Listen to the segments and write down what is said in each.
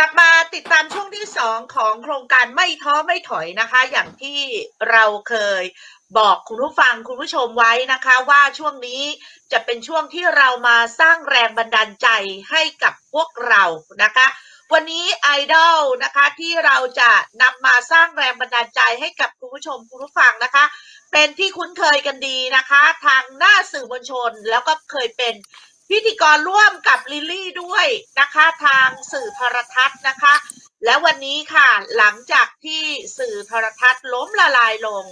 กลับมาติดตามช่วงที่สองของโครงการไม่ท้อไม่ถอยนะคะ อย่างที่เราเคยบอกคุณผู้ฟังคุณผู้ชมไว้นะคะว่าช่วงนี้จะเป็นช่วงที่เรามาสร้างแรงบันดาลใจให้กับพวกเรานะคะ วันนี้ไอดอลนะคะที่เราจะนำมาสร้างแรงบันดาลใจให้กับคุณผู้ชมคุณผู้ฟังนะคะ เป็นที่คุ้นเคยกันดีนะคะ ทางหน้าสื่อมวลชนแล้วก็เคยเป็น พิธีกรร่วมกับลิลลี่ด้วยนะคะทางสื่อโทรทัศน์นะคะ และวันนี้ค่ะหลังจากที่สื่อโทรทัศน์ล้มละลายลง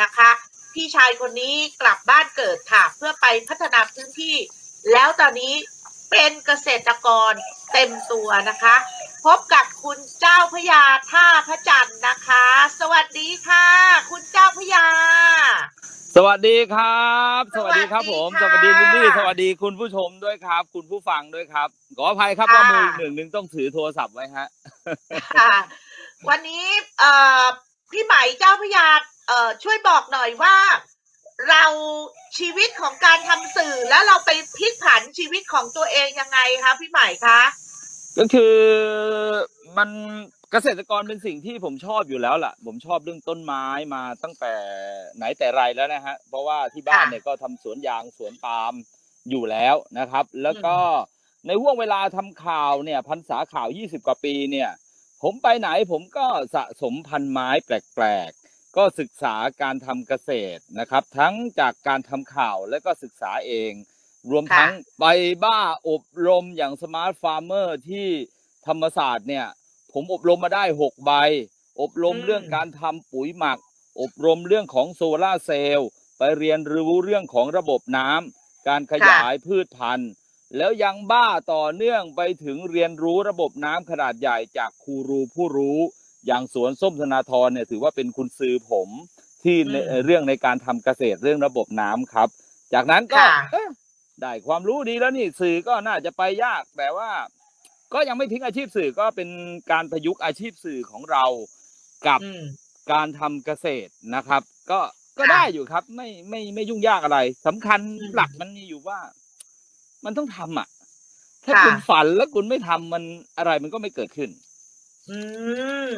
นะคะ พี่ชายคนนี้กลับบ้านเกิดค่ะ เพื่อไปพัฒนาพื้นที่ แล้วตอนนี้เป็นเกษตรกรเต็มตัวนะคะ พบกับคุณเจ้าพยาท่าพระจันทร์นะคะ สวัสดีค่ะ คุณเจ้าพยา สวัสดีครับ สวัสดีครับผมสสวัวัสสดีดีค่ะลิลลี่สวัสดีคุณผู้ชมด้วยครับ คุณผู้ฟังด้วยครับ ขออภัยครับค่ะว่ามือหนึ่งหนึ่งต้องถือโทรศัพท์ไว้ฮะค่ะวันนี้เอ่อพี่ไหมเจ้าพระยาเอ่อช่วยบอกหน่อยว่า เราชีวิตของการทำสื่อแล้วเราไปพลิกผันชีวิตของตัวเองยังไงคะพี่ไหมคะก็คือมัน เกษตรกรเป็นสิ่งที่ผมชอบอยู่แล้วล่ะ ผมชอบเรื่องต้นไม้มาตั้งแต่ไหนแต่ไรแล้วนะฮะ เพราะว่าที่บ้านเนี่ยก็ทำสวนยางสวนปาล์มอยู่แล้วนะครับ แล้วก็ในห้วงเวลาทำข่าวเนี่ยพรรษาข่าว 20 กว่าปีเนี่ย ผมไปไหนผมก็สะสมพันธุ์ไม้แปลกๆ ก็ศึกษาการทำเกษตรนะครับ ทั้งจากการทำข่าวและก็ศึกษาเอง รวมค่ะทั้งไปบ้าอบรมอย่าง smart farmer ที่ธรรมศาสตร์เนี่ย ผมอบรมมาได้หกใบ อบรมอืมเรื่องการทำปุ๋ยหมัก อบรมเรื่องของโซลาร์เซลล์ไปเรียนรู้เรื่องของระบบน้ำการขยายพืชพันธุ์ แล้วยังบ้าต่อเนื่องไปถึงเรียนรู้ระบบน้ำขนาดใหญ่จากครูรูผู้รู้ อย่างสวนส้มธนาธรเนี่ยถือว่าเป็นคุณซื้อผมที่ในอืมเรื่องในการทำเกษตรเรื่องระบบน้ำครับ จากนั้นก็ค่ะเอ๊ะได้ความรู้ดีแล้วนี่สื่อก็น่าจะไปยากแต่ว่า ก็ยังไม่ทิ้งอาชีพสื่อก็เป็นการประยุกต์อาชีพสื่อของเรากับอืมการทำเกษตรนะครับ ก็ก็ค่ะได้อยู่ครับ ไม่ไม่ไม่ยุ่งยากอะไรสำคัญอืมหลักมันมีอยู่ว่า มันต้องทำอะ ถ้าค่ะคุณฝันแล้วคุณไม่ทำมันอะไรมันก็ไม่เกิดขึ้น อืม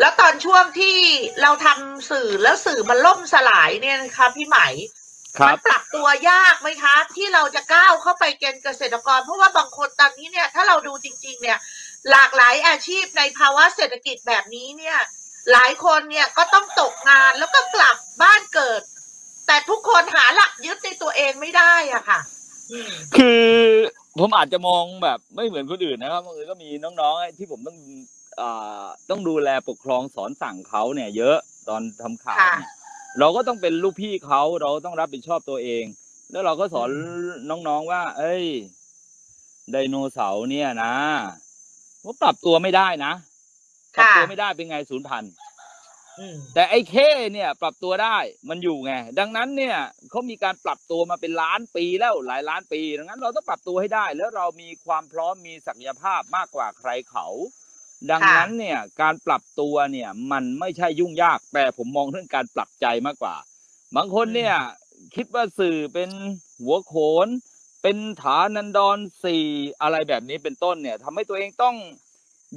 แล้วตอนช่วงที่เราทำสื่อแล้วสื่อมันล่มสลายเนี่ยนะคะพี่ไหมครั มับปรับตัวยากไหมคะ ที่เราจะก้าวเข้าไปเป็นเกษตรกร เพราะว่าบางคนตอนนี้เนี่ย ถ้าเราดูจริง ๆ เนี่ย หลากหลายอาชีพในภาวะเศรษฐกิจแบบนี้เนี่ย หลายคนเนี่ยก็ต้องตกงานแล้วก็กลับบ้านเกิด แต่ทุกคนหาหลักยึดในตัวเองไม่ได้อะค่ะอืมคือผมอาจจะมองแบบไม่เหมือนคนอื่นนะครับบางทีก็มีน้องๆที่ผมต้องอ่าต้องดูแลปกครองสอนสั่งเขาเนี่ย เยอะตอนทำข่าวค่ะเนี่ย เราก็ต้องเป็นลูกพี่เขาเราต้องรับผิดชอบตัวเอง แล้วเราก็สอนน้องๆว่า เอ้ย ไดโนเสาร์เนี่ยนะว่าปรับตัวไม่ได้นะปรับค่ะตัวไม่ได้เป็นไงศูนย์พันอืมแต่ไอ้เข้เนี่ย ปรับตัวได้มันอยู่ไง ดังนั้นเนี่ยเขามีการปรับตัวมาเป็นล้านปีแล้วหลายล้านปี ดังนั้นเราต้องปรับตัวให้ได้ แล้วเรามีความพร้อมมีศักยภาพมากกว่าใครเขา ดังนั้นเนี่ยการปรับตัวเนี่ยมันไม่ใช่ยุ่งยาก แต่ผมมองเรื่องการปรับใจมากกว่า บางคนเนี่ยคิดว่าสื่อเป็นหัวโขน เป็นฐานันดรสี่อะไรแบบนี้เป็นต้นเนี่ยทำให้ตัวเองต้อง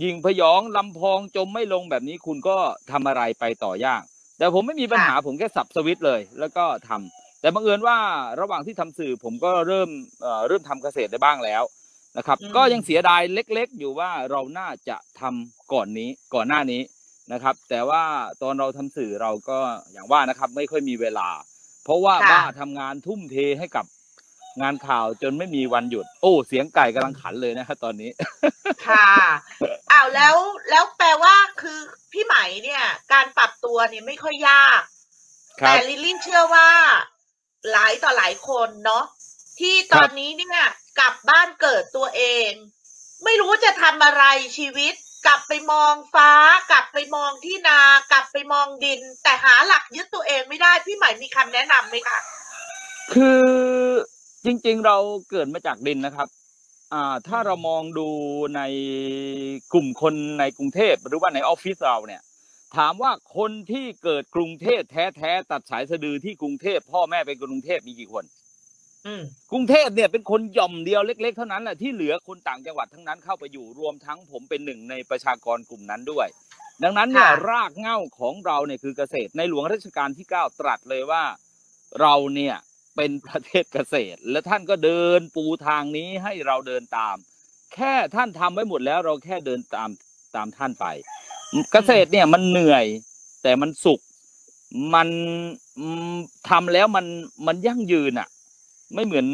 ยิงพยองลำพองจมไม่ลงแบบนี้คุณก็ทำอะไรไปต่อยาก แต่ผมไม่มีปัญหาผมแค่สับสวิตช์เลย แล้วก็ทำแต่บังเอิญว่าระหว่างที่ทำสื่อผมก็เริ่มเอ่อเริ่มทำเกษตรได้บ้างแล้ว นะครับอืมก็ยังเสียดายเล็ก ๆ อยู่ว่าเราน่าจะทำก่อนนี้ก่อนหน้านี้นะครับ แต่ว่าตอนเราทำสื่อเราก็อย่างว่านะครับ ไม่ค่อยมีเวลา เพราะว่าค่ะบ้าทำงานทุ่มเทให้กับงานข่าวจนไม่มีวันหยุด โอ้เสียงไก่กำลังขันเลยนะครับตอนนี้ ค่ะอ้าวแล้วแล้วแปลว่าคือพี่ไหมเนี่ย การปรับตัวเนี่ยไม่ค่อยยากครัแต่บลิลลี่เชื่อว่า หลายต่อหลายคนเนาะที่ตอนนี้เนี่ย กลับบ้านเกิดตัวเอง ไม่รู้จะทำอะไรชีวิต กลับไปมองฟ้า กลับไปมองที่นา กลับไปมองดิน แต่หาหลักยึดตัวเองไม่ได้พี่ใหม่มีคำแนะนำไหมคะคือจริง ๆ เราเกิดมาจากดินนะครับอ่าถ้าเรามองดูในกลุ่มคนในกรุงเทพหรือว่าในออฟฟิศเราเนี่ย ถามว่าคนที่เกิดกรุงเทพแท้ๆตัดสายสะดือที่กรุงเทพพ่อแม่เป็นกรุงเทพมีกี่คน กรุงเทพเนี่ยเป็นคนหย่อมเดียวเล็ก ๆ เท่านั้นแหละที่เหลือคนต่างจังหวัดทั้งนั้นเข้าไปอยู่รวมทั้งผมเป็นหนึ่งในประชากรกลุ่มนั้นด้วย ดังนั้นเนี่ยค่ะรากเหง้าของเราเนี่ยคือเกษตรในหลวงรัชกาลที่ 9 ตรัสเลยว่าเราเนี่ยเป็นประเทศเกษตร และท่านก็เดินปูทางนี้ให้เราเดินตาม แค่ท่านทำไว้หมดแล้วเราแค่เดินตามตามท่านไป เกษตรเนี่ยมันเหนื่อยแต่มันสุข มันอืมทำแล้วมันมันยั่งยืนอะ ไม่เหมือน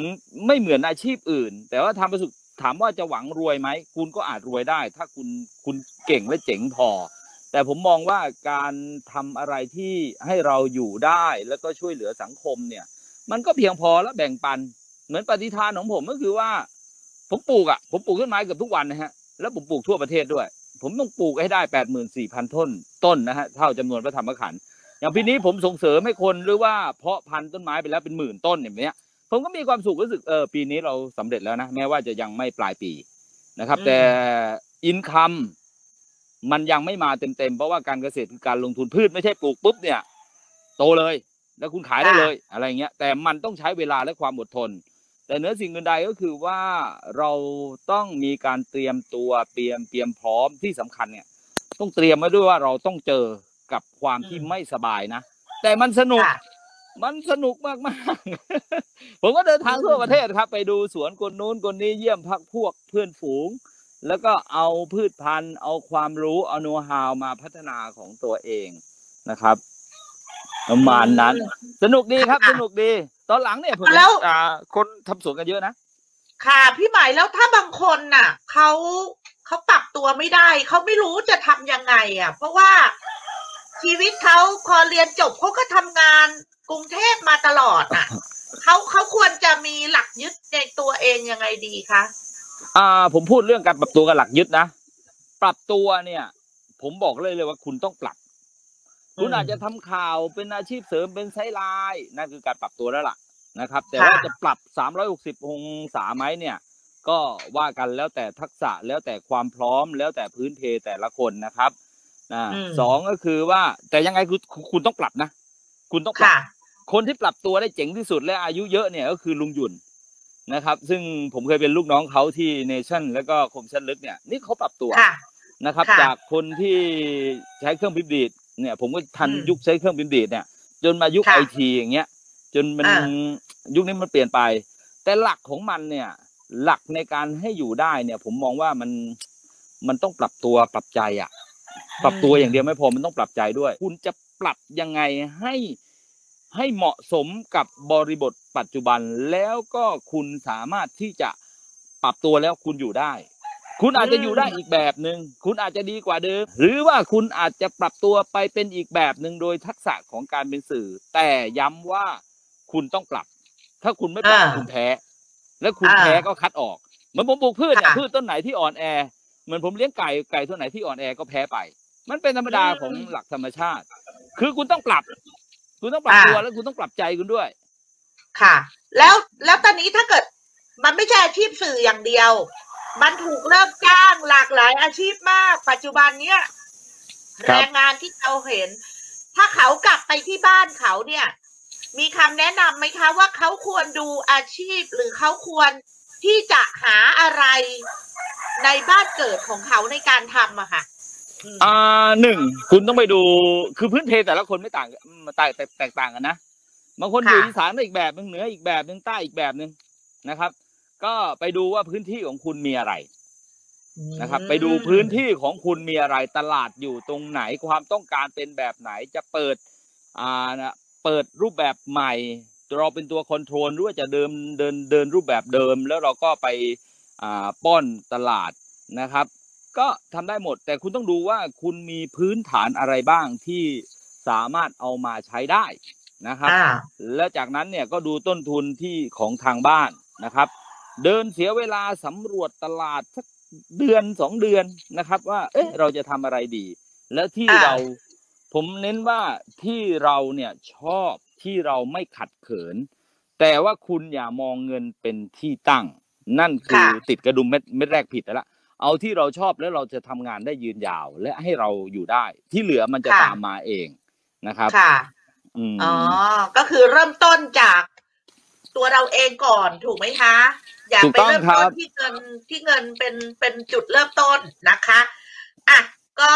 ไม่เหมือนอาชีพอื่น แต่ว่าทำไปสุดถามว่าจะหวังรวยไหมคุณก็อาจรวยได้ ถ้าคุณคุณเก่งและเจ๋งพอ แต่ผมมองว่าการทำอะไรที่ให้เราอยู่ได้แล้วก็ช่วยเหลือสังคมเนี่ย มันก็เพียงพอแล้วแบ่งปัน เหมือนปฏิทานของผมก็คือว่า ผมปลูกอะผมปลูกต้นไม้เกือบทุกวันนะฮะแล้วผมปลูกทั่วประเทศด้วย ผมต้องปลูกให้ได้แปดหมื่นสี่พันต้นต้นนะฮะเท่าจำนวนพระธรรมขันธ์อย่างปีนี้ผมส่งเสริมให้คนหรือว่าเพาะพันธุ์ต้นไม้ไปแล้วเป็นหมื่นต้นอย่างเนี้ย ผมก็มีความสุขรู้สึกเออปีนี้เราสำเร็จแล้วนะแม้ว่าจะยังไม่ปลายปีนะครับอืมแต่อินคัมมันยังไม่มาเต็มๆเพราะว่าการเกษตรคือการลงทุนพืชไม่ใช่ปลูกปุ๊บเนี่ย โตเลย แล้วคุณขายได้เลย อะไรเงี้ย แต่มันต้องใช้เวลาและความอดทน แต่เหนือสิ่งอื่นใดก็คือว่าเราต้องมีการเตรียมตัวเตรียมเตรียมพร้อมที่สำคัญเนี่ย ต้องเตรียมไว้ด้วยว่าเราต้องเจอกับความที่อืมไม่สบายนะแต่มันสนุกค่ะ มันสนุกมากมากๆผมก็เดินทางทั่วประเทศครับ ไปดูสวนคนนู้นคนนี้เยี่ยมพักพวกเพื่อนฝูง แล้วก็เอาพืชพันธุ์ เอาความรู้เอาโน้ตฮาวมาพัฒนาของตัวเองนะครับประมาณนั้น สนุกดีครับค่ะสนุกดี ตอนหลังเนี่ยผมแล้วอ่าคนทำสวนกันเยอะนะค่ะ พี่หมายแล้วถ้าบางคนน่ะเขาเขาปรับตัวไม่ได้เขาไม่รู้จะทำยังไง อะ เพราะว่าชีวิตเขาพอเรียนจบเขาก็ทำงาน กรุงเทพมาตลอดอะเขาเขาควรจะมีหลักยึดในตัวเองยังไงดีคะอ่าผมพูดเรื่องการปรับตัวกับหลักยึดนะ ปรับตัวเนี่ย ผมบอกเลยเลยว่าคุณต้องปรับ คุณอาจจะทำข่าวเป็นอาชีพเสริมเป็นไซด์ไลน์นั่นคือการปรับตัวแล้วล่ะนะครับ แต่ว่าค่ะจะปรับ 360 องศาไหมเนี่ย ก็ว่ากันแล้วแต่ทักษะแล้วแต่ความพร้อมแล้วแต่พื้นเพแต่ละคนนะครับอ่าอืมสองก็คือว่าแต่ยังไงคุณคุณต้องปรับนะ คุณต้องปรับ ค่ะคนที่ปรับตัวได้เจ๋งที่สุดและอายุเยอะเนี่ยก็คือลุงหยุ่นนะครับ ซึ่งผมเคยเป็นลูกน้องเขาที่เนชั่น แล้วก็คมชันลึกเนี่ยนี่เขาปรับตัวค่ะนะครับค่ะจากคนที่ใช้เครื่องพิมพ์ดีดเนี่ย ผมก็ทันอืมยุคใช้เครื่องพิมพ์ดีดเนี่ย จนมายุคค่ะไอทีอย่างเงี้ย จนมันอ่ายุคนี้มันเปลี่ยนไป แต่หลักของมันเนี่ย หลักในการให้อยู่ได้เนี่ย ผมมองว่ามันมันต้องปรับตัวปรับใจอะปรับตัวอย่างเดียวไม่พอมันต้องปรับใจด้วย คุณจะปรับยังไงให้ ให้เหมาะสมกับบริบทปัจจุบันแล้วก็คุณสามารถที่จะปรับตัวแล้วคุณอยู่ได้ คุณอาจจะอยู่ได้อีกแบบหนึ่งคุณอาจจะดีกว่าเดิม หรือว่าคุณอาจจะปรับตัวไปเป็นอีกแบบหนึ่งโดยทักษะของการเป็นสื่อ แต่ย้ำว่าคุณต้องปรับ ถ้าคุณไม่ปรับอ่าคุณแพ้ แล้วคุณอ่าแพ้ก็คัดออกเหมือนผมปลูกพืชเนี่ยค่ะพืชต้นไหนที่อ่อนแอเหมือนผมเลี้ยงไก่ไก่ตัวไหนที่อ่อนแอก็แพ้ไป มันเป็นธรรมดาอืมของหลักธรรมชาติ คือคุณต้องปรับ คุณต้องปรับอ่าตัวแล้วคุณต้องปรับใจคุณด้วย ค่ะ แล้วแล้วตอนนี้ถ้าเกิด มันไม่ใช่อาชีพสื่ออย่างเดียว มันถูกเลิกจ้างหลากหลายอาชีพมาก ปัจจุบันเนี้ยครัแรบงงานที่เราเห็น ถ้าเขากลับไปที่บ้านเขาเนี่ย มีคำแนะนำไหมคะว่าเขาควรดูอาชีพหรือเขาควรที่จะหาอะไรในบ้านเกิดของเขาในการทำอะค่ะ อืมอ่าหนึ่งคุณต้องไปดูคือพื้นเพแต่ละคนไม่ต่างกันมันแตกแตกแตกต่างกันนะบางคนอยู่อีสานอีกแบบหนึงเหนืออีกแบบหนึ่งใต้อีกแบบหนึ่งนะครับ ก็ไปดูว่าพื้นที่ของคุณมีอะไรนะครับ ไปดูพื้นที่ของคุณมีอะไรตลาดอยู่ตรงไหนความต้องการเป็นแบบไหนจะเปิดอ่านะเปิดรูปแบบใหม่เราเป็นตัวคอนโทรลหรือว่าจะเดิมเดินเดินรูปแบบเดิม แล้วเราก็ไปอ่าป้อนตลาดนะครับ ก็ทำได้หมด แต่คุณต้องดูว่าคุณมีพื้นฐานอะไรบ้างที่สามารถเอามาใช้ได้นะครับอ่าแล้วจากนั้นเนี่ยก็ดูต้นทุนที่ของทางบ้านนะครับ เดินเสียเวลาสำรวจตลาดสักเดือนสองเดือนนะครับ ว่า เอ๊ะเราจะทำอะไรดี แล้วที่อ่าเราผมเน้นว่าที่เราเนี่ยชอบที่เราไม่ขัดเขิน แต่ว่าคุณอย่ามองเงินเป็นที่ตั้ง นั่นคือค่ะติดกระดุมเม็ดเม็ดแรกผิดแล้วล่ะ เอาที่เราชอบแล้วเราจะทำงานได้ยืนยาว และให้เราอยู่ได้ ที่เหลือมันจะค่ะตามมาเองนะครับค่ะอืมอ๋อก็คือเริ่มต้นจากตัวเราเองก่อนถูกไหมคะอย่าถูกไปต้องเริ่มครัต้นบที่เงินที่เงินเป็นเป็นจุดเริ่มต้นนะคะอะก็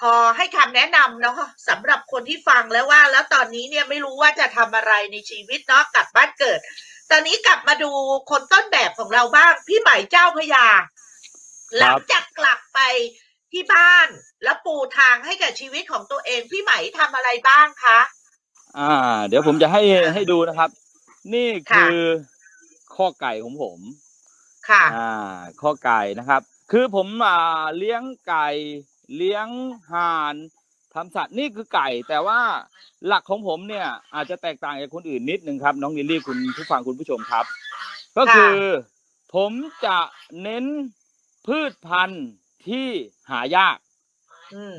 พอให้คำแนะนำเนาะสำหรับคนที่ฟังแล้วว่า แล้วตอนนี้เนี่ยไม่รู้ว่าจะทำอะไรในชีวิตเนาะกลับบ้านเกิด ตอนนี้กลับมาดูคนต้นแบบของเราบ้าง พี่ใหม่เจ้าพระยา หลังจากกลับไปที่บ้านแล้วปูทางให้กับชีวิตของตัวเองพี่ไหมทำอะไรบ้างคะ อ่า เดี๋ยวผมจะให้ให้ดูนะครับ นี่ค่ะคือข้อไก่ของผม ค่ะ อ่า ข้อไก่นะครับ คือผมอ่าเลี้ยงไก่เลี้ยงห่านทำสัตว์นี่คือไก่ แต่ว่าหลักของผมเนี่ย อาจจะแตกต่างจากคนอื่นนิดนึงครับ น้องลิลลี่คุณผู้ฟังคุณผู้ชมครับ ก็คือผมจะเน้น พืชพันธุ์ที่หายาก อืม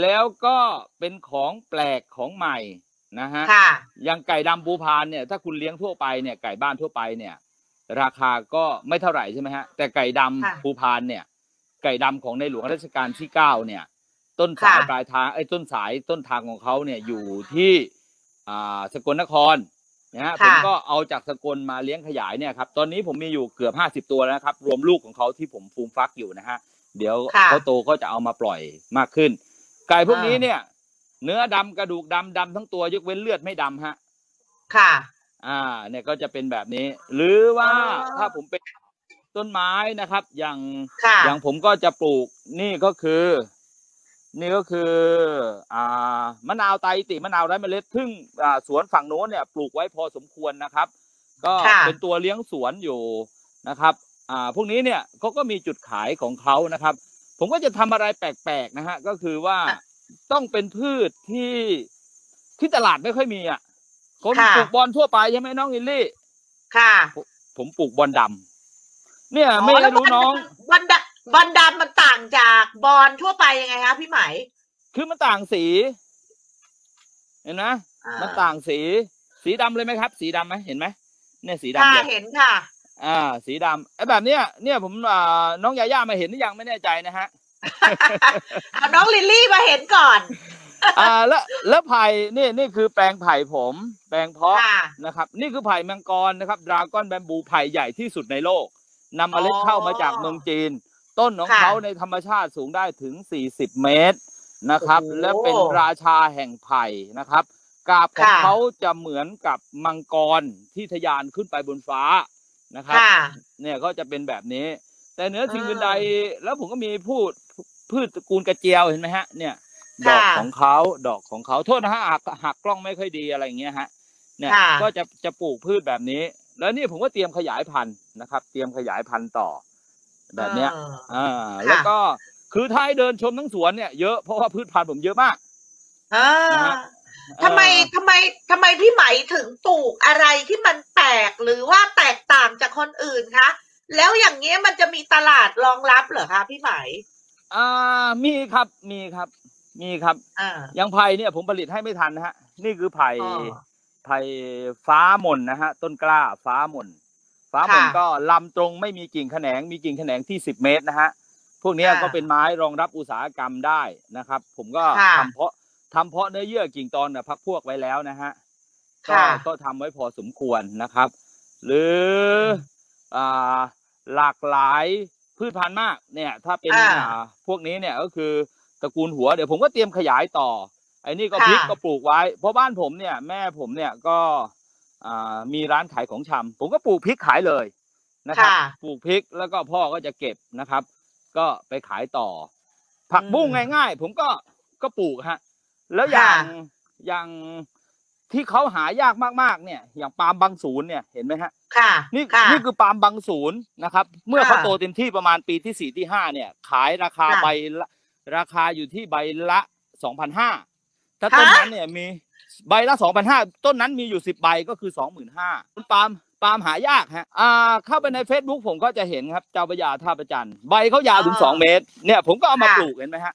แล้วก็เป็นของแปลกของใหม่นะฮะค่ะ อย่างไก่ดำภูพานเนี่ย ถ้าคุณเลี้ยงทั่วไปเนี่ยไก่บ้านทั่วไปเนี่ย ราคาก็ไม่เท่าไหร่ใช่ไหมฮะ แต่ไก่ดำค่ะภูพานเนี่ย ไก่ดำของในหลวงรัชกาลที่เก้าเนี่ย ต้นสายค่ะ ปลายทางไอ้ยต้นสายต้นทางของเขาเนี่ยอยู่ที่อ่าสกลนคร นะฮะผมก็เอาจากสกลมาเลี้ยงขยายเนี่ยครับตอนนี้ผมมีอยู่เกือบห้าสิบตัวแล้วนะครับ รวมลูกของเขาที่ผมฟูมฟักอยู่นะฮะเดี๋ยวค่ะเขาโตก็จะเอามาปล่อยมากขึ้น ไก่พวกนี้อ่าเนี่ย เนื้อดำกระดูกดำดำทั้งตัวยกเว้นเลือดไม่ดำฮะ ค่ะ อ่า เนี่ยก็จะเป็นแบบนี้ หรือว่าอ๋อถ้าผมเป็นต้นไม้นะครับ อย่างค่ะอย่างผมก็จะปลูกนี่ก็คือ นี่ก็คืออ่ามะนาวไตรติมะนาวไร้เมล็ดซึ่งอ่าสวนฝั่งโน้นเนี่ยปลูกไว้พอสมควรนะครับ ก็ค่ะเป็นตัวเลี้ยงสวนอยู่นะครับอ่าพวกนี้เนี่ยเขาก็มีจุดขายของเขานะครับ ผมก็จะทำอะไรแปลกๆนะฮะก็คือว่าอะต้องเป็นพืชที่ที่ตลาดไม่ค่อยมีอะคนค่ะปลูกบอลทั่วไปใช่ไหมน้องลิลลี่ค่ะ ผมปลูกบอลดำเนี่ยไม่แล้วรู้น้องบอลดำ บอลดำมันต่างจากบอลทั่วไปยังไงคะพี่ไหมคือมันต่างสี เห็นไหมอ่ามันต่างสี สีดำเลยไหมครับ สีดำไหมเห็นไหมเนี่ยสีดำค่ะเลยเห็นค่ะ อ่า สีดำไอ้แบบเนี้ยเนี่ยผมอ่าน้องยาย่ามาเห็นหรือยังไม่แน่ใจนะฮะ เอาน้องลิลลี่มาเห็นก่อนอ่าแล้วแล้วไผ่นี่นี่คือแปลงไผ่ผม แปลงเพาะ ค่ะ นะครับนี่คือไผ่มังกรนะครับดราก้อนแบมบูไผ่ใหญ่ที่สุดในโลกนำเมล็ดอ๋อ เข้ามาจากเมืองจีน ต้นของค่ะเขาในธรรมชาติสูงได้ถึง 40 เมตรนะครับโอ้โหและเป็นราชาแห่งไผ่นะครับกาบของค่ะเขาจะเหมือนกับมังกรที่ทะยานขึ้นไปบนฟ้านะครับค่ะเนี่ยก็จะเป็นแบบนี้ แต่เหนือสิ่งอื่นใดอ่าแล้วผมก็มีพูดพืชตระกูลกระเจียวเห็นไหมฮะ เนี่ย ดอกค่ะของเขาดอกของเขาโทษนะฮะหักหักกล้องไม่ค่อยดีอะไรอย่างเงี้ยฮะ เนี่ยค่ะก็จะจะปลูกพืชแบบนี้ แล้วนี่ผมก็เตรียมขยายพันธุ์นะครับ เตรียมขยายพันธุ์ต่อ แบบเนี้ยอออ่าค่ะแล้วก็คือถ้าให้เดินชมทั้งสวนเนี่ยเยอะเพราะว่าพืชพันธุ์ผมเยอะมากอ่านะฮะทำไมเอ่อทำไมทำไมพี่ไหมถึงปลูกอะไรที่มันแปลกหรือว่าแตกต่างจากคนอื่นคะแล้วอย่างเงี้ยมันจะมีตลาดรองรับเหรอคะพี่ไหมอ่ามีครับมีครับ มีครับอ่าอย่างไผ่เนี่ยผมผลิตให้ไม่ทันนะฮะ นี่คือไผ่อ๋อไผ่ฟ้าหม่นนะฮะ ต้นกล้าฟ้าหม่น ฟ้าหม่นค่ะก็ลำตรงไม่มีกิ่งแขนง มีกิ่งแขนงที่สิบเมตรนะฮะพวกเนี้ยค่ะก็เป็นไม้รองรับอุตสาหกรรมได้นะครับ ผมก็ค่ะทำเพาะทำเพาะเนื้อเยื่อกิ่งตอนนะพักพวกไว้แล้วนะฮะก็ค่ะก็ทำไว้พอสมควรนะครับ หรืออ่าหลากหลายพืชพันธุ์มากเนี่ย ถ้าเป็นอ่าอ่าพวกนี้เนี่ยก็คือตระกูลหัวเดี๋ยวผมก็เตรียมขยายต่อไอ้นี่ก็ค่ะพริกก็ปลูกไว้ เพราะบ้านผมเนี่ย แม่ผมเนี่ยก็อ่า มีร้านขายของชำผมก็ปลูกพริกขายเลยนะครับค่ะปลูกพริกแล้วก็พ่อก็จะเก็บนะครับ ก็ไปขายต่อ ผักบุ้งอืมง่าย ๆ ผมก็ก็ปลูกฮะ แล้วอย่างค่ะอย่างที่เขาหายากมากๆ เนี่ย อย่างปาล์มบางศูนย์เนี่ยเห็นไหมฮะ ค่ะ นี่ค่ะนี่คือปาล์มบางศูนย์นะครับ เมื่อค่ะเขาโตเต็มที่ประมาณปีที่สี่ที่ห้าเนี่ย ขายราคาค่ะใบละราคาอยู่ที่ใบละสองพันห้าถ้าต้นฮะนั้นเนี่ยมี ใบละสองพันห้าต้นนั้นมีอยู่สิบใบก็คือสองหมื่นห้าปาล์มปาล์มหายากฮะอ่าเข้าไปใน Facebook ผมก็จะเห็นครับเจ้าพระยาท่าประจันทร์ใบเขายาวถึงสองเมตร เนี่ยผมก็เอามาค่ะปลูกเห็นไหมฮะ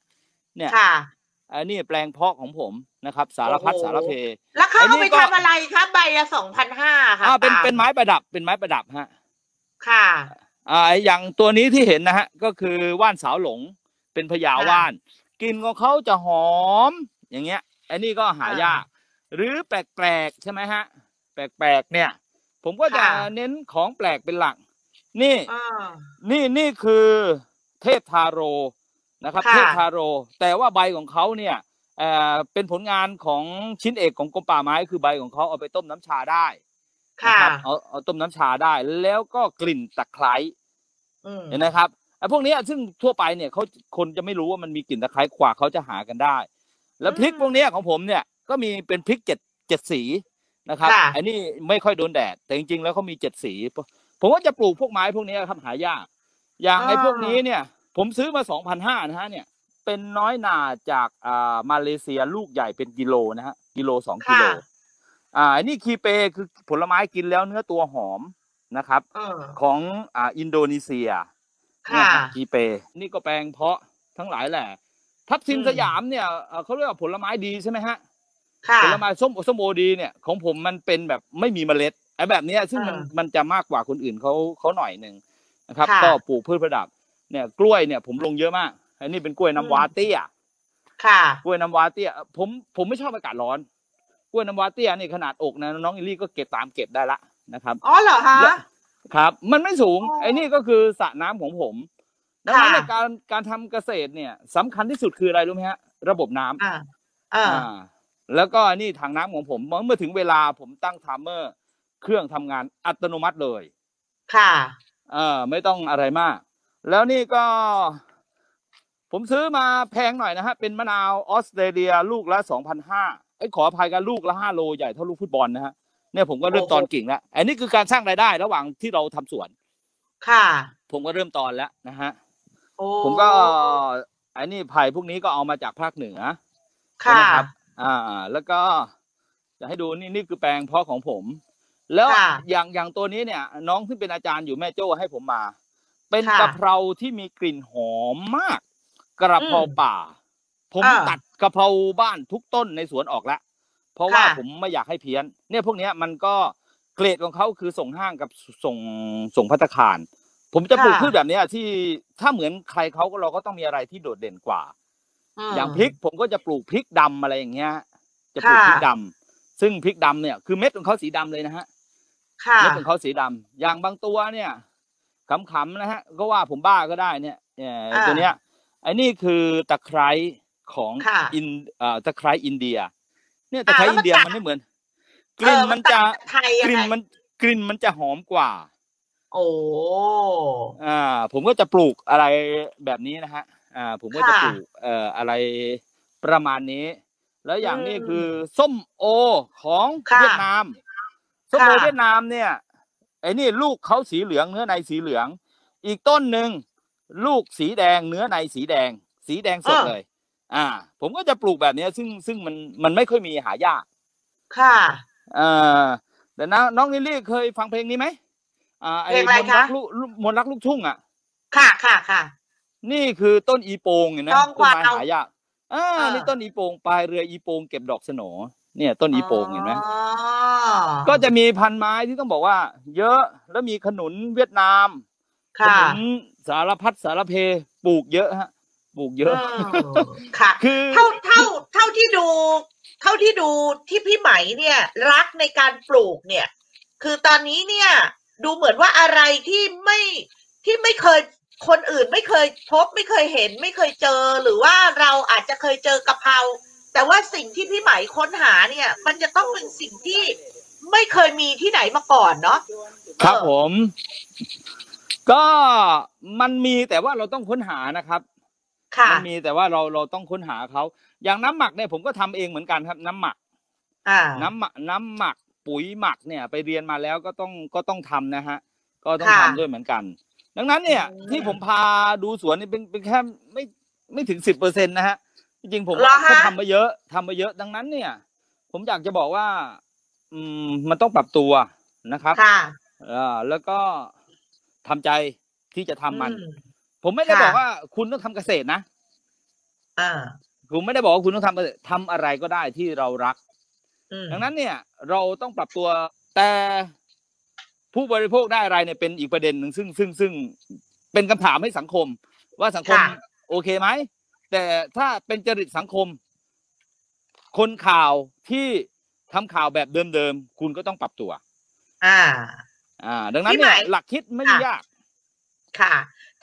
เนี่ยค่ะอันนี้แปลงเพาะของผมนะครับ สารพัดโอ้โหสารเพ แล้วเขาไอ้นี่เอาไปก็ทำอะไรคะใบละสองพันห้าค่ะอ่าเป็นปาล์มเป็นไม้ประดับเป็นไม้ประดับฮะค่ะอ่าอย่างตัวนี้ที่เห็นนะฮะ ก็คือว่านสาวหลงเป็นพญาค่ะว่านกลิ่นของเขาจะหอมอย่างเงี้ยอันนี้ก็หายาก หรือแปลกๆใช่ไหมฮะ แปลกๆเนี่ย ผมก็จะค่ะ เน้นของแปลกเป็นหลัก นี่ อ่า นี่นี่คือเทพทาโรนะครับ ค่ะ เทพทาโร แต่ว่าใบของเขาเนี่ยเอ่อเป็นผลงานของชิ้นเอกของกรมป่าไม้คือใบของเขาเอาไปต้มน้ำชาได้นะค่ะ ครับเอาเอาต้มน้ำชาได้แล้วก็กลิ่นตะไคร้อืม เห็นไหมครับไอ้พวกเนี้ยซึ่งทั่วไปเนี่ยเขาคนจะไม่รู้ว่ามันมีกลิ่นตะไคร้กว่าเขาจะหากันได้ แล้วพริกพวกเนี้ยของผมเนี่ย ก็มีเป็นพริกเจ็ดเจ็ดสีนะครับ อันนี้ไม่ค่อยโดนแดด แต่จริงๆแล้วเขามีเจ็ดสี ผมก็จะปลูกพวกไม้พวกนี้ครับหายาก อย่างไอ้พวกนี้เนี่ย ผมซื้อมาสองพันห้านะฮะเนี่ย เป็นน้อยหนาจากอ่ามาเลเซียลูกใหญ่เป็นกิโลนะฮะกิโลสองกิโลอ่าอันนี้คีเปคือผลไม้กินแล้วเนื้อตัวหอมนะครับเออของอ่าอินโดนีเซียค่ะเนี่ยฮะกีเป นี่ก็แปลงเพาะทั้งหลายแหละ ทับทิมอืมสยามเนี่ยเอ่อเขาเรียกว่าผลไม้ดีใช่ไหมฮะค่ะ ผลไม้ส้มส้มโอดีเนี่ยของผมมันเป็นแบบไม่มีเมล็ดไอ้แบบเนี้ยซึ่งมันอ่ามัมันจะมากกว่าคนอื่นเขาเขาหน่อยหนึ่งนะครับค่ะก็ปลูกพืชประดับเนี่ยกล้วยเนี่ยผมลงเยอะมากอันนี้เป็นกล้วยน้ำว้าเตี้ยค่ะกล้วยน้ำว้าเตี้ยผมผมไม่ชอบอากาศร้อน กล้วยน้ำว้าเตี้ยนี่ขนาดอกนะน้องอิลลี่ก็เก็บตามเก็บได้ละนะครับอ๋อเหรอฮะและครับ มันไม่สูงอ๋อไอ้นี่ก็คือสระน้ำของผมดังนั้นค่ะในการการทำเกษตรเนี่ยสำคัญที่สุดคืออะไรรู้ไหมฮะ ระบบน้ำอ่าอ่าอ่า แล้วก็นี่ถังน้ำของผมเมื่อถึงเวลาผมตั้ง timer เครื่องทำงานอัตโนมัติเลย ค่ะเออไม่ต้องอะไรมาก แล้วนี่ก็ ผมซื้อมาแพงหน่อยนะฮะ เป็นมะนาวออสเตรเลียลูกละสองพันห้าเอ้ยขออภัยกันลูกละห้าโลใหญ่เท่าลูกฟุตบอลนะฮะเนี่ยผมก็เริ่มตอนกิ่งแล้วอันนี้คือการสร้างรายได้ระหว่างที่เราทำสวน ค่ะ ผมก็เริ่มตอนแล้วนะฮะโอ้ผมก็อันนี้ไผ่พวกนี้ก็เอามาจากภาคเหนือใช่ค่ะไหมครับ อ่า แล้วก็จะให้ดูนี่นี่คือแปลงเพาะของผม แล้วค่ะ อย่างอย่างตัวนี้เนี่ย น้องที่เป็นอาจารย์อยู่แม่โจ้ให้ผมมา เป็นค่ะกะเพราที่มีกลิ่นหอมมาก กระเพราอืมป่า ผมอ่าตัดกะเพราบ้านทุกต้นในสวนออกแล้วเพราะว่าค่ะ ผมไม่อยากให้เพี้ยน เนี่ยพวกเนี้ยมันก็เกรดของเขาคือส่งห้างกับส่งส่งพัตตาคาร ผมจะปลูกค่ะ พืชแบบเนี้ยที่ถ้าเหมือนใครเขาก็เราก็ต้องมีอะไรที่โดดเด่นกว่าม อย่างพริกผมก็จะปลูกพริกดำอะไรอย่างเงี้ย จะปลูกค่ะพริกดำซึ่งพริกดำเนี่ยคือเม็ดของเขาสีดำเลยนะฮะค่ะเม็ดของเขาสีดำอย่างบางตัวเนี่ยขำๆนะฮะ ก็ว่าผมบ้าก็ได้เนี่ยเอ่ออ่าตัวเนี้ยไอ้นี่คือตะไคร้ของค่ะอินเอ่อตะไคร้อินเดีย เนี่ยตะไคร้อ่าแล้วอินเดียมันต่างมันไม่เหมือน กลิ่นเออมันจะต่างจากไทยกยังลิ่นไงมันกลิ่นมันจะหอมกว่า โอ้อ่า ผมก็จะปลูกอะไรแบบนี้นะฮะ อ่าผมก็จะค่ะปลูกเอ่ออะไรประมาณนี้ แล้วอย่างนี้อืมคือส้มโอของค่ะเวียดนามส้มโอค่ะเวียดนามเนี่ยไอ้นี่ลูกเขาสีเหลืองเนื้อในสีเหลือง อีกต้นหนึ่งลูกสีแดงเนื้อในสีแดง สีแดงสดเลย อ่า ผมก็จะปลูกแบบเนี้ยซึ่งซึ่งมันมันไม่ค่อยมีหายาก ค่ะเอ่าแต่น้องน้องลิลลี่เคยฟังเพลงนี้ไหมอ่าไอ้เพลงอะไรมนต์รักคะลูกมนต์รักลูกทุ่งอะ ค่ะค่ะค่ะ นี่คือต้นอีโปงเห็นไหมทองกต้นวาวไม้หายากอ่าอ่านี่นี่ต้นอีโปงปลายเรืออีโปงเก็บดอกสโหนเนี่ยต้นอีโปงเห็นไหมอ๋อก็จะมีพันไม้ที่ต้องบอกว่า เยอะแล้วมีขนุนเวียดนามขค่ะนุนสารพัดสารเพปลูกเยอะฮะปลูกเยอะมค่ะคือเท่าเท่าเท่าที่ดู เท่าที่ดูที่พี่ไหมเนี่ย รักในการปลูกเนี่ย คือตอนนี้เนี่ย ดูเหมือนว่าอะไรที่ไม่ที่ไม่เคย คนอื่นไม่เคยพบไม่เคยเห็น ไม่เคยเจอ หรือว่าเราอาจจะเคยเจอกะเพราแต่ว่าสิ่งที่พี่ไหมค้นหาเนี่ย มันจะต้องเป็นสิ่งที่ไม่เคยมีที่ไหนมาก่อนเนาะครับเออผม ก็มันมีแต่ว่าเราต้องค้นหานะครับค่ะมันมีแต่ว่าเราเราต้องค้นหาเขาอย่างน้ำหมักเนี่ยผมก็ทำเองเหมือนกันครับ น้ำหมักอ่าน้ำหมักน้ำหมักปุ๋ยหมักเนี่ย ไปเรียนมาแล้วก็ต้องก็ต้องทำนะฮะก็ต้องค่ะทำด้วยเหมือนกัน ดังนั้นเนี่ยอืมที่ผมพาดูสวนนี่เป็นเป็นแค่ไม่ไม่ถึงสิบเปอร์เซ็นต์นะฮะจริงๆผมเหรอฮะก็ทำมาเยอะทำมาเยอะดังนั้นเนี่ย ผมอยากจะบอกว่า อืมมันต้องปรับตัวนะครับค่ะเอ่าแล้วก็ทำใจที่จะทำมันอืผมไม่ได้ค่ะบอกว่าคุณต้องทำเกษตรนะอ่าผมไม่ได้บอกว่าคุณต้องทำเกษตรทำอะไรก็ได้ที่เรารักอืมดังนั้นเนี่ย เราต้องปรับตัวแต่ ผู้บริโภคได้อะไรเนี่ยเป็นอีกประเด็นหนึ่งซึ่งซึ่งซึ่งเป็นคำถามให้สังคม ว่าสังคมค่ะโอเคไหมแต่ถ้าเป็นจริตสังคม คนข่าวที่ทำข่าวแบบเดิมๆคุณก็ต้องปรับตัว อ่า อ่า ดังนั้นพี่ไหมเนี่ยหลักคิดไม่ได้ค่ะยาก ค่ะ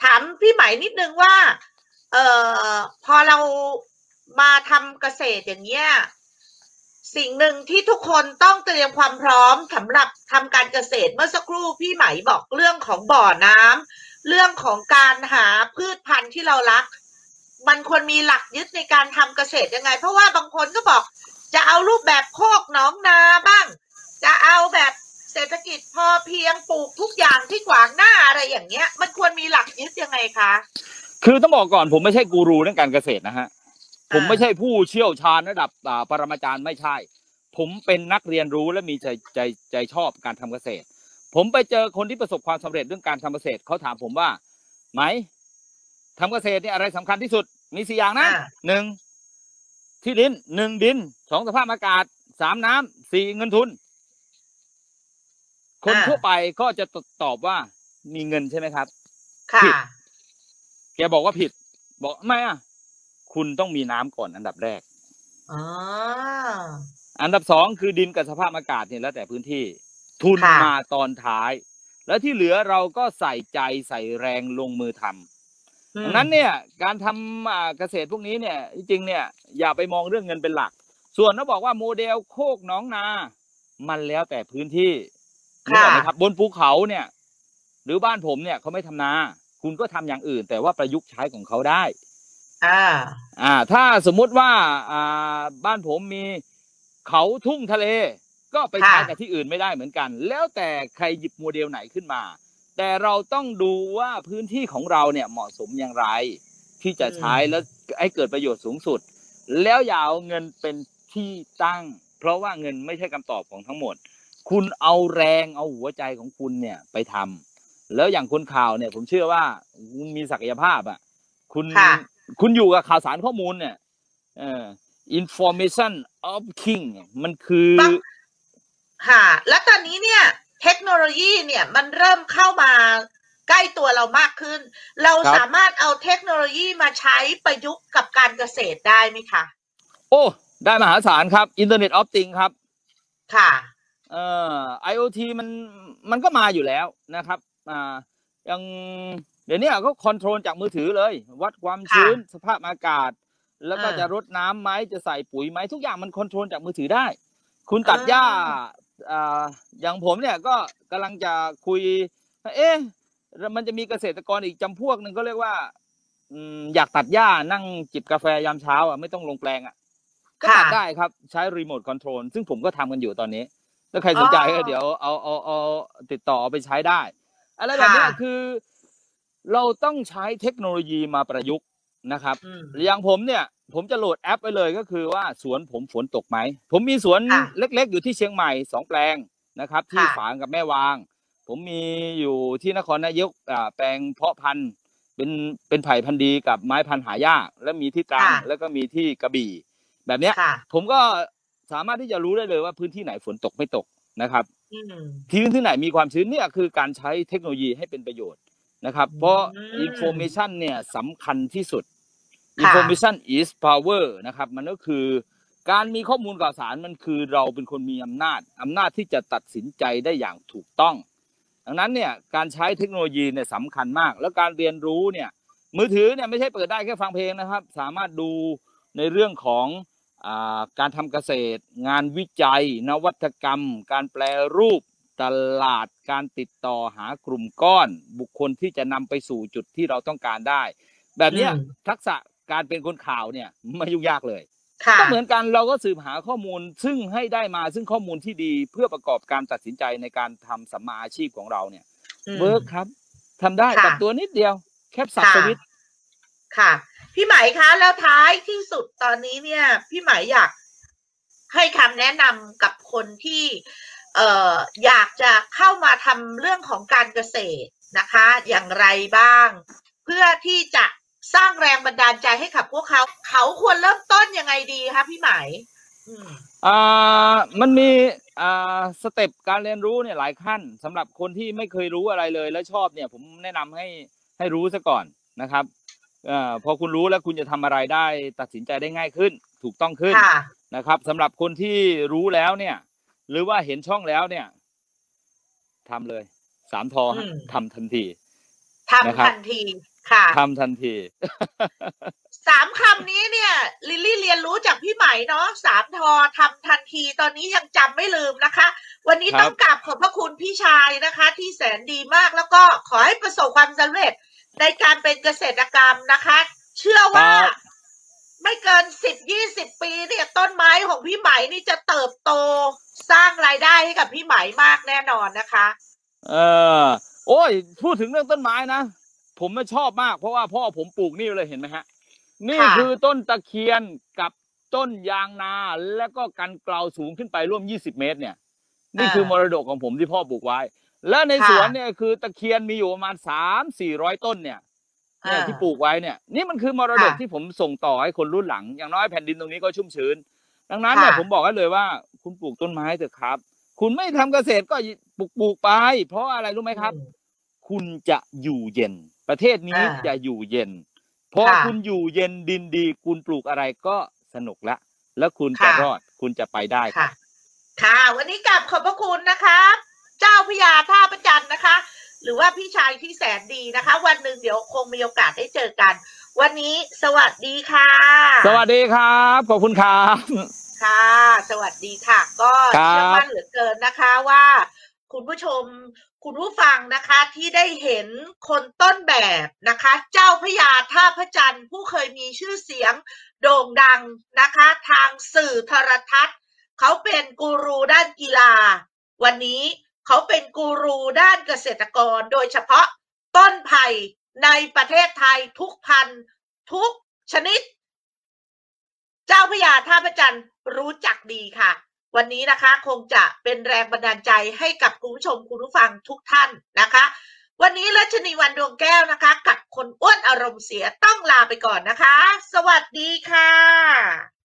ถามพี่ไหมนิดนึงว่า เอ่อพอเรามาทำเกษตรอย่างเงี้ย สิ่งหนึ่งที่ทุกคนต้องเตรียมความพร้อมสำหรับทำการเกษตรเมื่อสักครู่พี่ไหมบอกเรื่องของบ่อน้ำเรื่องของการหาพืชพันธุ์ที่เรารัก มันควรมีหลักยึดในการทำเกษตรยังไง เพราะว่าบางคนก็บอกจะเอารูปแบบโคกหนองนาบ้าง จะเอาแบบเศรษฐกิจพอเพียงปลูกทุกอย่างที่ขวางหน้าอะไรอย่างเงี้ย มันควรมีหลักยึดยังไงคะ คือต้องบอกก่อนผมไม่ใช่กูรูเรื่องการเกษตรนะฮะ ผมอ่าไม่ใช่ผู้เชี่ยวชาญระดับอ่าปรมาจารย์ไม่ใช่ ผมเป็นนักเรียนรู้และมีใจใจใจชอบการทำเกษตร ผมไปเจอคนที่ประสบความสำเร็จเรื่องการทำเกษตรเขาถามผมว่าไหมทำเกษตรเนี่ยอะไรสำคัญที่สุด มีสี่อย่างนะอ่าหนึ่งที่ดินหนึ่งดินสองสภาพอากาศสามน้ำสี่เงินทุน คนอ่าทั่วไปก็จะตอบว่ามีเงินใช่ไหมครับ ค่ะผิดแกบอกว่าผิด บอกไม่อะ คุณต้องมีน้ำก่อนอันดับแรกอ๋ออันดับสองคือดินกับสภาพอากาศเนี่ยแล้วแต่พื้นที่ ทุนค่ะมาตอนท้าย แล้วที่เหลือเราก็ใส่ใจใส่แรงลงมือทำอืมดังนั้นเนี่ยการทำอ่าเกษตรพวกนี้เนี่ยจริงๆเนี่ยอย่าไปมองเรื่องเงินเป็นหลัก ส่วนเขาบอกว่าโมเดลโคกหน้องนา มันแล้วแต่พื้นที่นึกออกไหมครับบนภูเขาเนี่ย หรือบ้านผมเนี่ยเขาไม่ทำนา คุณก็ทำอย่างอื่น แต่ว่าประยุกต์ใช้ของเขาได้ อ่า อ่า ถ้าสมมุติว่าอ่าบ้านผมมีเขาทุ่งทะเล ก็ไปใช้ค่ะกับที่อื่นไม่ได้เหมือนกัน แล้วแต่ใครหยิบโมเดลไหนขึ้นมา แต่เราต้องดูว่าพื้นที่ของเราเนี่ยเหมาะสมอย่างไร ที่จะใช้แล้วให้เกิดประโยชน์สูงสุด แล้วอย่าเอาเงินเป็นที่ตั้ง เพราะว่าเงินไม่ใช่คำตอบของทั้งหมด คุณเอาแรงเอาหัวใจของคุณเนี่ยไปทำแล้วอย่างคนข่าวเนี่ย ผมเชื่อว่าคุณมีศักยภาพอะ คุณ ค่ะคุณอยู่กับข่าวสารข้อมูลเนี่ยเอ่อ information of king เนี่ยมันคือต้องค่ะ แล้วตอนนี้เนี่ย เทคโนโลยีเนี่ยมันเริ่มเข้ามาใกล้ตัวเรามากขึ้น เราครับสามารถเอาเทคโนโลยีมาใช้ประยุกต์กับการเกษตรได้ไหมคะ โอ้ ได้มหาศาลครับ Internet of Things ครับ ค่ะ เอ่อ IoT มันมันก็มาอยู่แล้วนะครับ อ่าอย่าง เดี๋ยวนี้ก็ control จากมือถือเลย วัดความชื้นสภาพอากาศ แล้วก็อ่าจะรดน้ำไหมจะใส่ปุ๋ยไหมทุกอย่างมัน control จากมือถือได้ คุณตัดหญ้าอ่าอ่าอย่างผมเนี่ยก็กำลังจะคุย เอ๊ะมันจะมีเกษตรกรอีกจำพวกหนึ่งก็เรียกว่าอืมอยากตัดหญ้านั่งจิบกาแฟยามเช้าอะไม่ต้องลงแปลงอะก็ตัดค่ะได้ครับใช้รีโมทคอนโทรลซึ่งผมก็ทำกันอยู่ตอนนี้ ถ้าใครสนใจอ๋อก็เดี๋ยวเอาเอาเอาติดต่อเอาไปใช้ได้ อะไรแบบเนี้ยค่ะคือ เราต้องใช้เทคโนโลยีมาประยุกต์นะครับอืมอย่างผมเนี่ย ผมจะโหลดแอปไปเลยก็คือว่าสวนผมฝนตกไหม ผมมีสวนค่ะเล็กๆ อยู่ที่เชียงใหม่สองแปลงนะครับ ที่ค่ะฝางกับแม่วาง ผมมีอยู่ที่นครนายกอ่าแปลงเพาะพันธุ์เป็นเป็นไผ่พันธุ์ดีกับไม้พันธุ์หายาก และมีที่ตรังค่ะแล้วก็มีที่กระบี่ แบบเนี้ยค่ะผมก็สามารถที่จะรู้ได้เลยว่าพื้นที่ไหนฝนตกไม่ตกนะครับอืมที่พื้นที่ไหนมีความชื้นเนี่ยคือการใช้เทคโนโลยีให้เป็นประโยชน์ นะครับ เพราะอืม information เนี่ยสำคัญที่สุดค่ะ information is power นะครับ มันก็คือการมีข้อมูลข่าวสารมันคือเราเป็นคนมีอำนาจอำนาจที่จะตัดสินใจได้อย่างถูกต้อง ดังนั้นเนี่ยการใช้เทคโนโลยีเนี่ยสำคัญมาก แล้วการเรียนรู้เนี่ยมือถือเนี่ยไม่ใช่เปิดได้แค่ฟังเพลงนะครับ สามารถดูในเรื่องของอาการทำเกษตร งานวิจัย นวัตกรรม การแปลรูป ตลาดการติดต่อหากลุ่มก้อน บุคคลที่จะนำไปสู่จุดที่เราต้องการได้ แบบเนี้ยอืมทักษะการเป็นคนข่าวเนี่ยไม่ยุ่งยากเลยค่ะก็เหมือนกันเราก็สืบหาข้อมูลซึ่งให้ได้มาซึ่งข้อมูลที่ดีเพื่อประกอบการตัดสินใจในการทำสัมมาอาชีพของเราเนี่ยอืมเวิร์กครับทำได้ค่ะกับตัวนิดเดียว แคปสับค่ะสวิตช์ค่ะ พี่ไหมคะแล้วท้ายที่สุดตอนนี้เนี่ย พี่ไหมอยากให้คำแนะนำกับคนที่ เอ่ออยากจะเข้ามาทำเรื่องของการเกษตรนะคะ อย่างไรบ้าง เพื่อที่จะสร้างแรงบันดาลใจให้กับพวกเขา เขาควรเริ่มต้นยังไงดีคะพี่ไหมอืมอ่ามันมีอ่าสเต็ปการเรียนรู้เนี่ยหลายขั้นสำหรับคนที่ไม่เคยรู้อะไรเลยแล้วชอบเนี่ย ผมแนะนำให้ให้รู้ซะก่อนนะครับเอ่อพอคุณรู้แล้วคุณจะทำอะไรได้ ตัดสินใจได้ง่ายขึ้น ถูกต้องขึ้นค่ะนะครับสำหรับคนที่รู้แล้วเนี่ย หรือว่าเห็นช่องแล้วเนี่ยทำเลยสามทอฮะอืมทำทันทีทำนะครับทันทีค่ะทำทันทีสามคำนี้เนี่ย ลิลลี่เรียนรู้จากพี่ไหมเนาะสามทอทำทันทีตอนนี้ยังจำไม่ลืมนะคะ วันนี้ครับต้องกราบขอบพระคุณพี่ชายนะคะ ที่แสนดีมากแล้วก็ขอให้ประสบความสำเร็จในการเป็นเกษตรกรรมนะคะ เชื่อว่า ไม่เกินสิบยี่สิบปีเนี่ยต้นไม้ของพี่ไหมนี่จะเติบโตสร้างรายได้ให้กับพี่ไหมมากแน่นอนนะคะ เออโอ้ย พูดถึงเรื่องต้นไม้นะผมไม่ชอบมากเพราะว่าพ่อผมปลูกนี่เลยเห็นไหมฮะ นี่ค่ะคือต้นตะเคียนกับต้นยางนาแล้วก็กันเกลาสูงขึ้นไปร่วม20เมตรเนี่ย นี่คือมรดกของผมที่พ่อปลูกไว้ และในสวนเนี่ยคือตะเคียนมีอยู่ประมาณสามสี่ร้อยต้นเนี่ย เนี่ยที่ปลูกไว้เนี่ยนี่มันคือมรดกค่ะที่ผมส่งต่อให้คนรุ่นหลัง อย่างน้อยแผ่นดินตรงนี้ก็ชุ่มชื้น ดังนั้นเนี่ยค่ะผมบอกให้เลยว่า คุณปลูกต้นไม้เถอะครับ คุณไม่ทำเกษตรก็ปลูกปลูกไป เพราะอะไรรู้ไหมครับอืมคุณจะอยู่เย็น ประเทศนี้อ่าจะอยู่เย็นพอค่ะคุณอยู่เย็นดินดี คุณปลูกอะไรก็สนุกละ แล้วคุณจะค่ะรอดคุณจะไปได้ครัค่ะบค่ะ วันนี้กลับขอบพระคุณนะคะ เจ้าพระยาท่าประจันทร์นะคะ หรือว่าพี่ชายที่แสนดีนะคะ วันหนึ่งเดี๋ยวคงมีโอกาสได้เจอกัน วันนี้สวัสดีค่ะ สวัสดีครับ ขอบคุณครับ ค่ะ สวัสดีค่ะ ก็ครับเชื่อมั่นเหลือเกินนะคะว่า คุณผู้ชมคุณผู้ฟังนะคะที่ได้เห็นคนต้นแบบนะคะ เจ้าพระยาท่าพระจันทร์ผู้เคยมีชื่อเสียงโด่งดังนะคะ ทางสื่อโทรทัศน์ เขาเป็นกูรูด้านกีฬา วันนี้ เขาเป็นกูรูด้านเกษตรกร โดยเฉพาะต้นไผ่ในประเทศไทยทุกพันธุ์ทุกชนิด เจ้าพระยาท่าพระจันทร์รู้จักดีค่ะ วันนี้นะคะคงจะเป็นแรงบันดาลใจให้กับคุณผู้ชมคุณผู้ฟังทุกท่านนะคะ วันนี้รัชนีวันดวงแก้วนะคะ กับคนอ้วนอารมณ์เสียต้องลาไปก่อนนะคะ สวัสดีค่ะ